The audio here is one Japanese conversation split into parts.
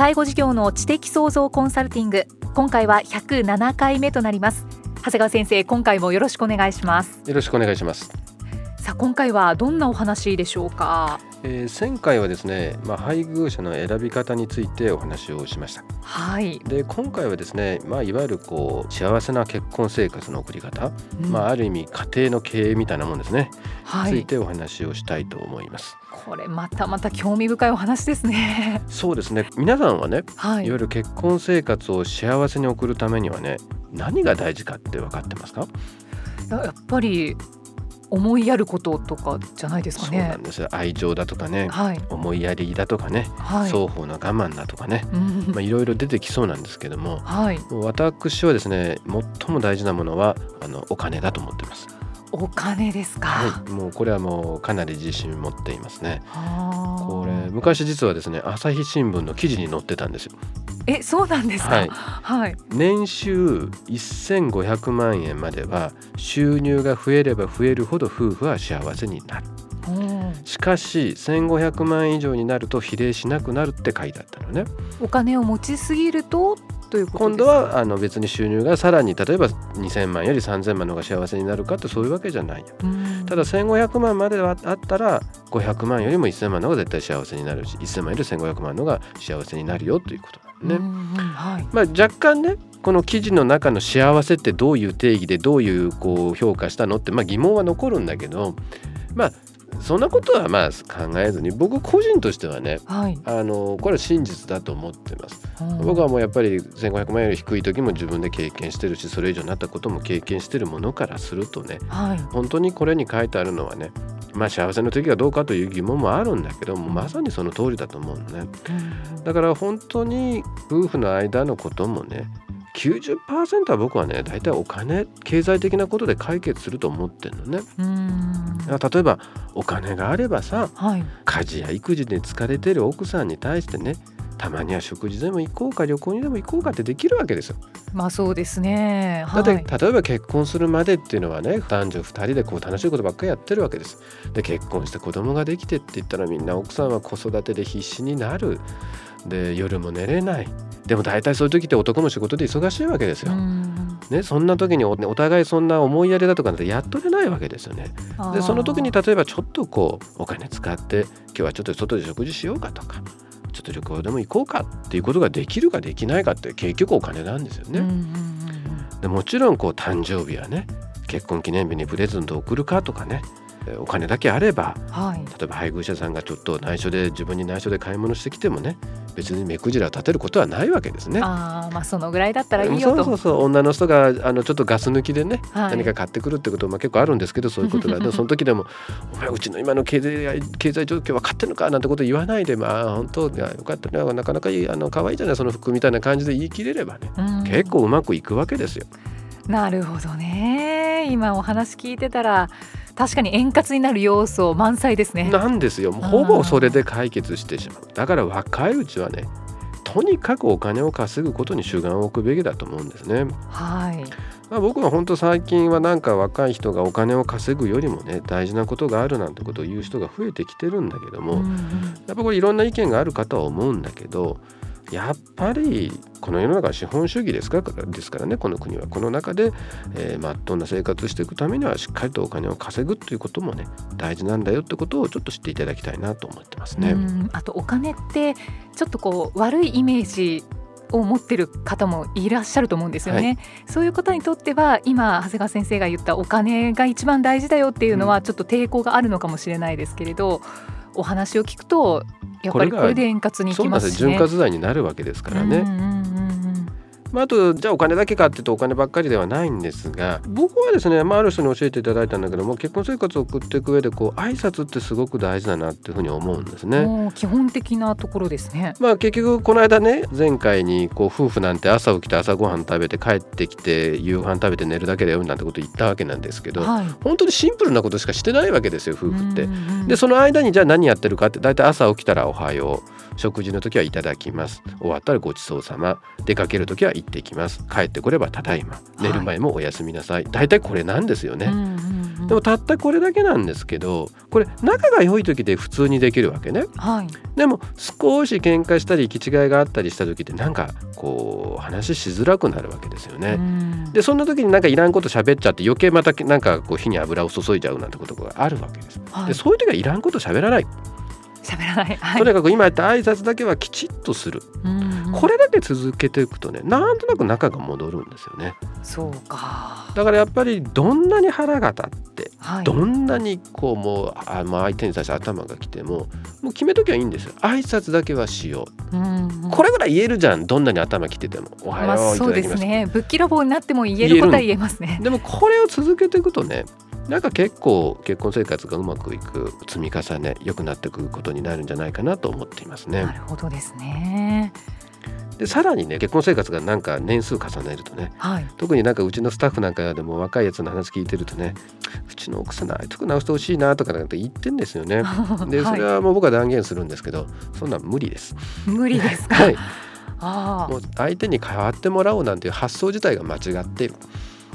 介護事業の知的創造コンサルティング。今回は107回目となります。長谷川先生今回もよろしくお願いします。よろしくお願いします。さあ今回はどんなお話でしょうか？えー、前回はですね、まあ、配偶者の選び方についてお話をしました。はい。で今回はですね、まあ、いわゆるこう幸せな結婚生活の送り方、うん、まあ、ある意味家庭の経営みたいなもんですね、はい、ついてお話をしたいと思います。これまたまた興味深いお話ですね。そうですね。皆さんはね、はい、いわゆる結婚生活を幸せに送るためにはね、何が大事かって分かってますか？やっぱり思いやることとかじゃないですかね。そうなんです愛情だとかね、はい、思いやりだとかね、はい、双方の我慢だとかね、まあいろいろ出てきそうなんですけども、はい、私はですね最も大事なものはあのお金だと思ってます。お金ですか、はい、もうこれはもうかなり自信持っていますね。これ昔実はですね朝日新聞の記事に載ってたんですよ。えそうなんですか、はい、はい、年収1500万円までは収入が増えれば増えるほど夫婦は幸せになる。しかし1500万以上になると比例しなくなるって書いてあったのね。お金を持ちすぎるとという今度はあの別に収入がさらに例えば2000万より3000万の方が幸せになるかってそういうわけじゃないよ。ただ1500万まではあったら500万よりも1000万の方が絶対幸せになるし1000万より1500万の方が幸せになるよということね。はい、まあ、若干ねこの記事の中の幸せってどういう定義でどういうこう評価したのって、まあ、疑問は残るんだけどまあそんなことはまあ考えずに僕個人としてはね、はい、あのこれは真実だと思ってます、僕はもうやっぱり1500万円より低い時も自分で経験してるしそれ以上になったことも経験してるものからするとね、はい、本当にこれに書いてあるのはねまあ幸せの時がどうかという疑問もあるんだけどもまさにその通りだと思うのね、だから本当に夫婦の間のこともね90%は僕はね大体お金経済的なことで解決すると思ってるのね。例えばお金があればさ、はい、家事や育児で疲れてる奥さんに対してねたまには食事でも行こうか旅行にでも行こうかってできるわけですよ。まあそうですね。はい、だって例えば結婚するまでっていうのはね男女2人でこう楽しいことばっかりやってるわけです。で結婚して子供ができてって言ったらみんな奥さんは子育てで必死になる。で夜も寝れないでも大体そういう時って男も仕事で忙しいわけですよ。ね、そんな時にお互いそんな思いやりだとかなんてやっとれないわけですよね。でその時に例えばちょっとこうお金使って今日はちょっと外で食事しようかとかちょっと旅行でも行こうかっていうことができるかできないかって結局お金なんですよね。でもちろんこう誕生日はね結婚記念日にプレゼントを送るかとかねお金だけあれば、はい、例えば配偶者さんがちょっと内緒で自分に内緒で買い物してきてもね別に目くじらを立てることはないわけですね。あまあそのぐらいだったらいいよと。そうそうそう女の人があのちょっとガス抜きでね、はい、何か買ってくるってことも結構あるんですけどそういうことが でもその時でも「お前うちの今の経済経済状況分かってんのか?」なんてこと言わないでまあ本当よかったねなかなかいいあの可愛いじゃないその服みたいな感じで言い切れればね、結構うまくいくわけですよ。なるほどね今お話聞いてたら確かに円滑になる要素満載ですね。なんですよ。ほぼそれで解決してしまう。だから若いうちはねとにかくお金を稼ぐことに主眼を置くべきだと思うんですね。はい。まあ、僕は本当最近はなんか若い人がお金を稼ぐよりもね大事なことがあるなんてことを言う人が増えてきてるんだけども、うんうん、やっぱこれいろんな意見があるかとは思うんだけどやっぱりこの世の中は資本主義ですか？らですからねこの国は。この中で、えー、まっとうな生活をしていくためにはしっかりとお金を稼ぐということもね大事なんだよってことをちょっと知っていただきたいなと思ってますね。あとお金ってちょっとこう悪いイメージを持ってる方もいらっしゃると思うんですよね、はい、そういう方にとっては今長谷川先生が言ったお金が一番大事だよっていうのはちょっと抵抗があるのかもしれないですけれど、うん、お話を聞くとやっぱりこれで円滑にいきますし、ね、潤滑剤になるわけですからね。うんうんまあ、あとじゃあお金だけかっていうとお金ばっかりではないんですが僕はですね、まあ、ある人に教えていただいたんだけども結婚生活を送っていく上でこう挨拶ってすごく大事だなっていうふうに思うんですね。基本的なところですね。まあ結局この間ね前回にこう夫婦なんて朝起きて朝ごはん食べて帰ってきて夕飯食べて寝るだけだよなんてこと言ったわけなんですけど、はい、本当にシンプルなことしかしてないわけですよ夫婦って。でその間にじゃあ何やってるかって大体朝起きたらおはよう食事の時はいただきます。終わったらごちそうさま出かける時は行ってきます。帰ってこればただいま。寝る前もおやすみなさい、はい、大体これなんですよね、うんうんうん、でもたったこれだけなんですけどこれ仲が良い時で普通にできるわけね、はい、でも少し喧嘩したり行き違いがあったりした時ってなんかこう話しづらくなるわけですよね、でそんな時になんかいらんこと喋っちゃって余計またなんかこう火に油を注いじゃうなんてことがあるわけです、はい、でそういう時はいらんこと喋らない喋らない、はい、とにかく今やった挨拶だけはきちっとする、うんうん、これだけ続けていくとねなんとなく仲が戻るんですよね。そうか。だからやっぱりどんなに腹が立って、はい、どんなにこうもうあ、まあ、相手に対して頭がきてももう決めときゃいいんですよ。挨拶だけはしよう、うんうん、これぐらい言えるじゃんどんなに頭きてても。おはよう、まあ、そうですね。ぶっきらぼうになっても言えることは言えますね。でもこれを続けていくとねなんか結構結婚生活がうまくいく積み重ね良くなっていくことになるんじゃないかなと思っていますね。なるほどですね。でさらにね結婚生活がなんか年数重ねるとね、はい、特になんかうちのスタッフなんかでも若いやつの話聞いてるとねうちの奥さんあいとく直してほしいなとかなんて言ってんですよね。でそれはもう僕は断言するんですけどそんな無理です。無理ですか、はいあもう相手に変わってもらおうなんていう発想自体が間違っている。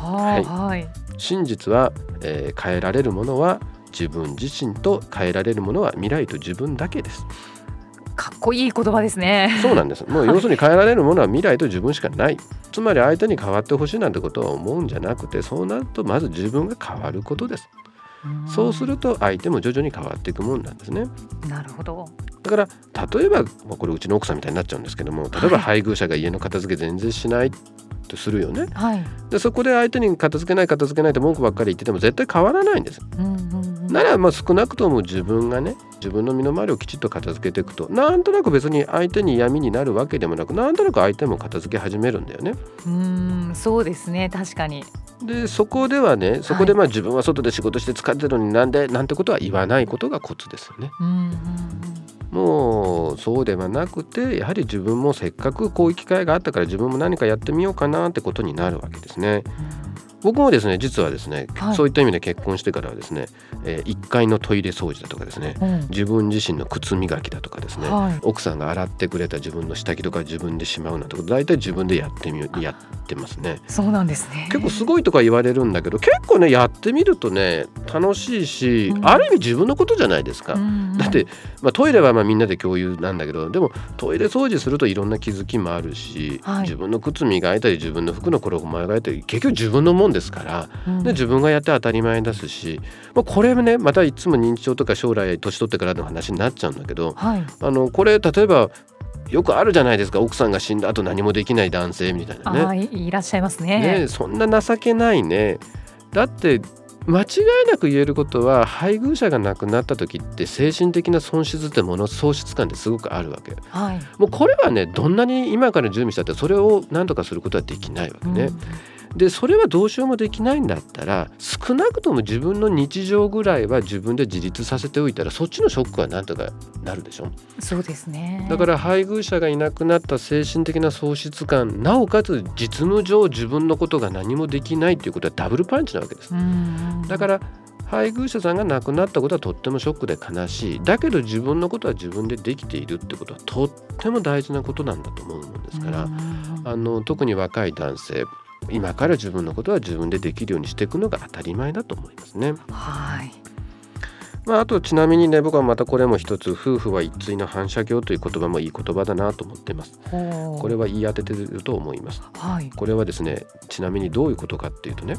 はい、はい、真実は、えー、変えられるものは自分自身と変えられるものは未来と自分だけです。かっこいい言葉ですね。そうなんです。もう要するに変えられるものは未来と自分しかない。つまり相手に変わってほしいなんてことは思うんじゃなくて、そうなるとまず自分が変わることです。そうすると相手も徐々に変わっていくもんなんですね。なるほど。だから例えばこれうちの奥さんみたいになっちゃうんですけども例えば配偶者が家の片付け全然しないとするよね、はい、でそこで相手に片付けない片付けないって文句ばっかり言ってても絶対変わらないんです、うんうんうん、ならまあ少なくとも自分がね自分の身の回りをきちっと片付けていくとなんとなく別に相手に闇になるわけでもなくなんとなく相手も片付け始めるんだよね。うんそうですね。確かに。でそこではねそこでまあ自分は外で仕事して疲れてるのになんでなんてことは言わないことがコツですよね。うんうんうんもうそうではなくてやはり自分もせっかくこういう機会があったから自分も何かやってみようかなってことになるわけですね。僕もですね実はですね、はい、そういった意味で結婚してからはですね、えー、1階のトイレ掃除だとかですね、うん、自分自身の靴磨きだとかですね、はい、奥さんが洗ってくれた自分の下着とか自分でしまうなんてこと大体自分でやってみやってますね。そうなんですね。結構すごいとか言われるんだけど結構ねやってみるとね楽しいし、うん、ある意味自分のことじゃないですか。うん、だって、まあ、トイレはまあみんなで共有なんだけどでもトイレ掃除するといろんな気づきもあるし、はい、自分の靴磨いたり自分の服の衣替えたり結局自分のもんですから。で自分がやって当たり前ですし、まあ、これねまたいつも認知症とか将来年取ってからの話になっちゃうんだけど、はい、あのこれ例えばよくあるじゃないですか。奥さんが死んだ後何もできない男性みたいなね。いらっしゃいますね。ねそんな情けないね。だって間違いなく言えることは配偶者が亡くなった時って精神的な損失ってもの喪失感ってすごくあるわけ、はい、もうこれはねどんなに今から準備したってそれを何とかすることはできないわけね。うんでそれはどうしようもできないんだったら少なくとも自分の日常ぐらいは自分で自立させておいたらそっちのショックはなんとかなるでしょ？そうですね。だから配偶者がいなくなった精神的な喪失感なおかつ実務上自分のことが何もできないということはダブルパンチなわけです。だから配偶者さんが亡くなったことはとってもショックで悲しい。だけど自分のことは自分でできているってことはとっても大事なことなんだと思うもんですからあの特に若い男性今から自分のことは自分でできるようにしていくのが当たり前だと思いますね。はいまあ、あとちなみにね僕はまたこれも一つ夫婦は一対の反射鏡という言葉もいい言葉だなと思ってます。これは言い当ててると思います。はい、これはですねちなみにどういうことかっていうとね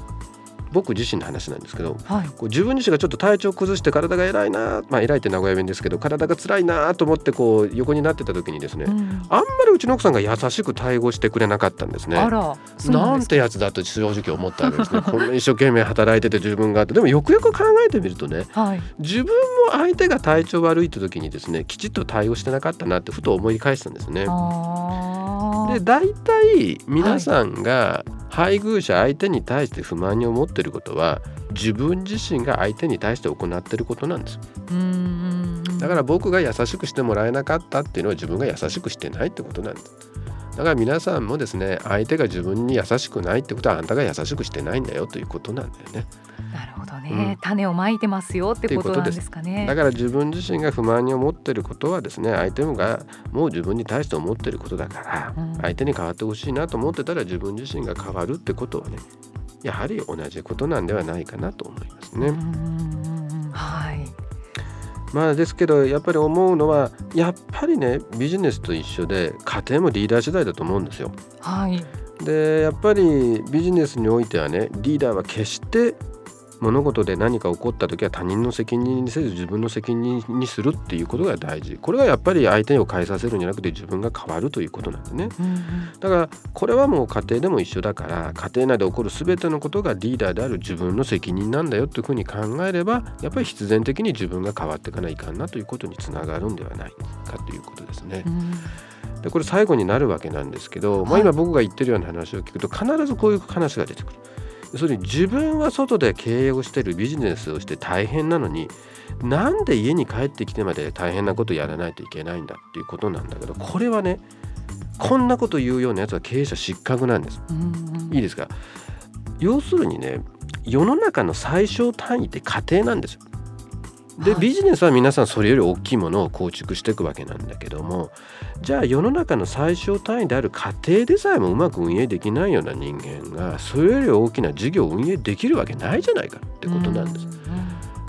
僕自身の話なんですけど、はい、こう自分自身がちょっと体調を崩して体が偉いなまあ偉いって名古屋弁ですけど体が辛いなと思ってこう横になってた時にですね、うん、あんまりうちの奥さんが優しく対応してくれなかったんですね。なんてやつだと正直思ったわけですね。こんな一生懸命働いてて自分があってでもよくよく考えてみるとね、はい、自分も相手が体調悪いって時にですねきちっと対応してなかったなってふと思い返したんですね。で大体皆さんが配偶者相手に対して不満に思ってることは自分自身が相手に対して行ってることなんです。だから僕が優しくしてもらえなかったっていうのは自分が優しくしてないってことなんです。だから皆さんもですね相手が自分に優しくないってことはあんたが優しくしてないんだよということなんだよね。なるほどね、うん、種をまいてますよってことなんですかね。だから自分自身が不満に思ってることはですね相手がもう自分に対して思ってることだから、うん、相手に変わってほしいなと思ってたら自分自身が変わるってことはねやはり同じことなんではないかなと思いますね。はいまあですけどやっぱり思うのはやっぱりねビジネスと一緒で家庭もリーダー次第だと思うんですよ。はい、でやっぱりビジネスにおいてはねリーダーは決して物事で何か起こった時は他人の責任にせず自分の責任にするっていうことが大事。これがやっぱり相手を変えさせるんじゃなくて自分が変わるということなんでね、うんうん、だからこれはもう家庭でも一緒だから家庭内で起こる全てのことがリーダーである自分の責任なんだよっていうふうに考えればやっぱり必然的に自分が変わっていかないかんなということにつながるんではないかということですね。うん。でこれ最後になるわけなんですけど、まあ、今僕が言ってるような話を聞くと必ずこういう話が出てくる。それに自分は外で経営をしてるビジネスをして大変なのになんで家に帰ってきてまで大変なことやらないといけないんだっていうことなんだけどこれはねこんなこと言うようなやつは経営者失格なんです。いいですか？要するにね世の中の最小単位って家庭なんですよ。でビジネスは皆さんそれより大きいものを構築していくわけなんだけどもじゃあ世の中の最小単位である家庭でさえもうまく運営できないような人間がそれより大きな事業を運営できるわけないじゃないかってことなんです。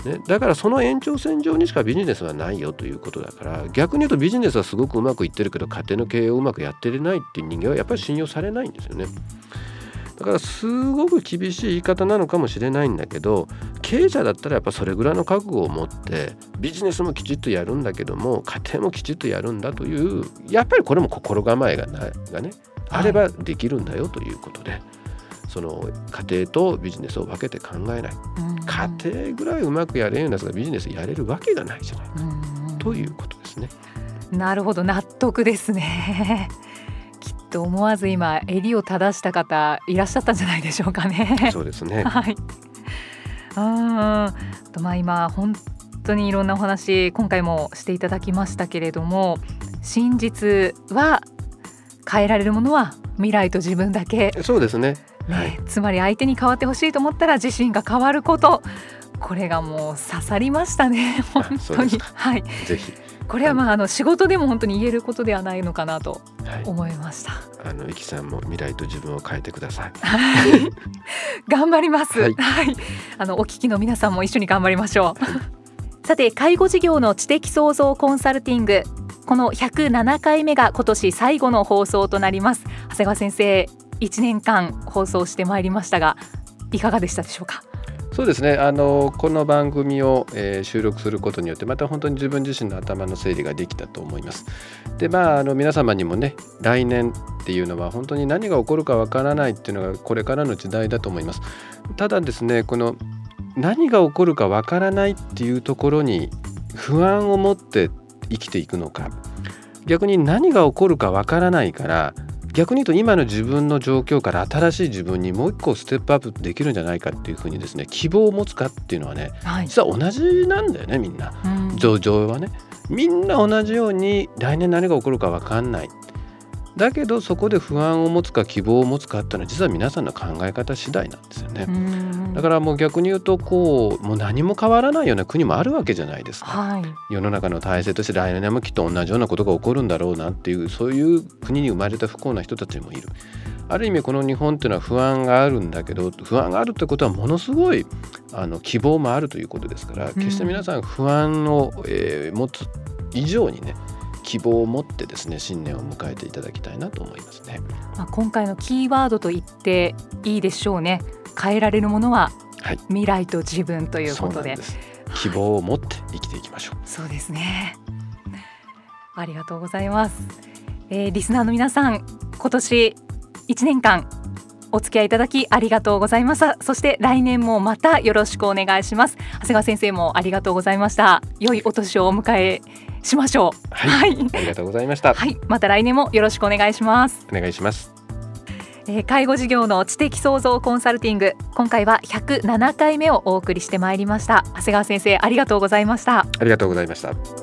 ね、だからその延長線上にしかビジネスはないよということだから逆に言うとビジネスはすごくうまくいってるけど家庭の経営をうまくやってれないっていう人間はやっぱり信用されないんですよね。だからすごく厳しい言い方なのかもしれないんだけど経営者だったらやっぱそれぐらいの覚悟を持ってビジネスもきちっとやるんだけども家庭もきちっとやるんだというやっぱりこれも心構えがながねあればできるんだよということで。その家庭とビジネスを分けて考えない、家庭ぐらいうまくやれるようなやつがビジネスやれるわけがないじゃないか、ということですね。なるほど納得ですね。と思わず今襟を正した方いらっしゃったんじゃないでしょうかね。そうですね。はい。うんとまあ今本当にいろんなお話今回もしていただきましたけれども真実は変えられるものは未来と自分だけ。そうですね。ね、はい、つまり相手に変わってほしいと思ったら自身が変わることこれがもう刺さりましたね本当にはいぜひこれはまああの仕事でも本当に言えることではないのかなと思いました。はい、あのイキさんも未来と自分を変えてください。頑張ります。はい、はい、あのお聞きの皆さんも一緒に頑張りましょう。はい、さて介護事業の知的創造コンサルティングこの107回目が今年最後の放送となります。長谷川先生、1年間放送してまいりましたがいかがでしたでしょうか？そうですねあのこの番組を、えー、収録することによってまた本当に自分自身の頭の整理ができたと思います。でまああの皆様にもね来年っていうのは本当に何が起こるかわからないっていうのがこれからの時代だと思います。ただですねこの何が起こるかわからないっていうところに不安を持って生きていくのか逆に何が起こるかわからないから逆に言うと今の自分の状況から新しい自分にもう一個ステップアップできるんじゃないかっていうふうにですね希望を持つかっていうのはね、はい、実は同じなんだよねみんな、うん、上場はねみんな同じように来年何が起こるか分かんないだけどそこで不安を持つか希望を持つかっていうのは実は皆さんの考え方次第なんですよね。だからもう逆に言うとこうもう何も変わらないような国もあるわけじゃないですか。はい、世の中の体制として来年もきっと同じようなことが起こるんだろうなっていうそういう国に生まれた不幸な人たちもいる。ある意味この日本っていうのは不安があるんだけど不安があるってことはものすごいあの希望もあるということですから決して皆さん不安を、えー、持つ以上にね希望を持ってですね新年を迎えていただきたいなと思いますね。まあ、今回のキーワードと言っていいでしょうね。変えられるものははい、未来と自分ということで。希望を持って生きていきましょう、そうですね。ありがとうございます、えー、リスナーの皆さん今年1年間お付き合いいただきありがとうございました。そして来年もまたよろしくお願いします。長谷川先生もありがとうございました。良いお年をお迎えしましょう。はい、はい、ありがとうございました。はい。また来年もよろしくお願いします。お願いします。えー、介護事業の知的創造コンサルティング。今回は107回目をお送りしてまいりました。長谷川先生ありがとうございました。ありがとうございました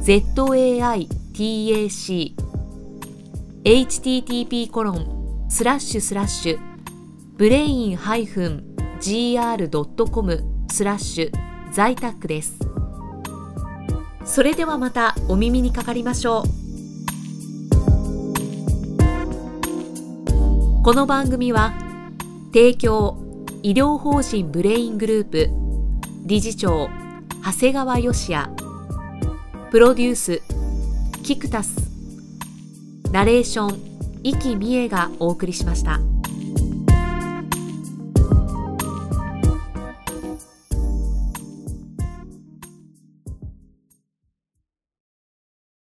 zaitac http コロンスラッシュスラッシュブレイン -gr.com スラッシュ在宅です。それではまたお耳にかかりましょう。この番組は提供医療法人ブレイングループ理事長長谷川義也プロデュース。キクタス。ナレーション、生きみえがお送りしました。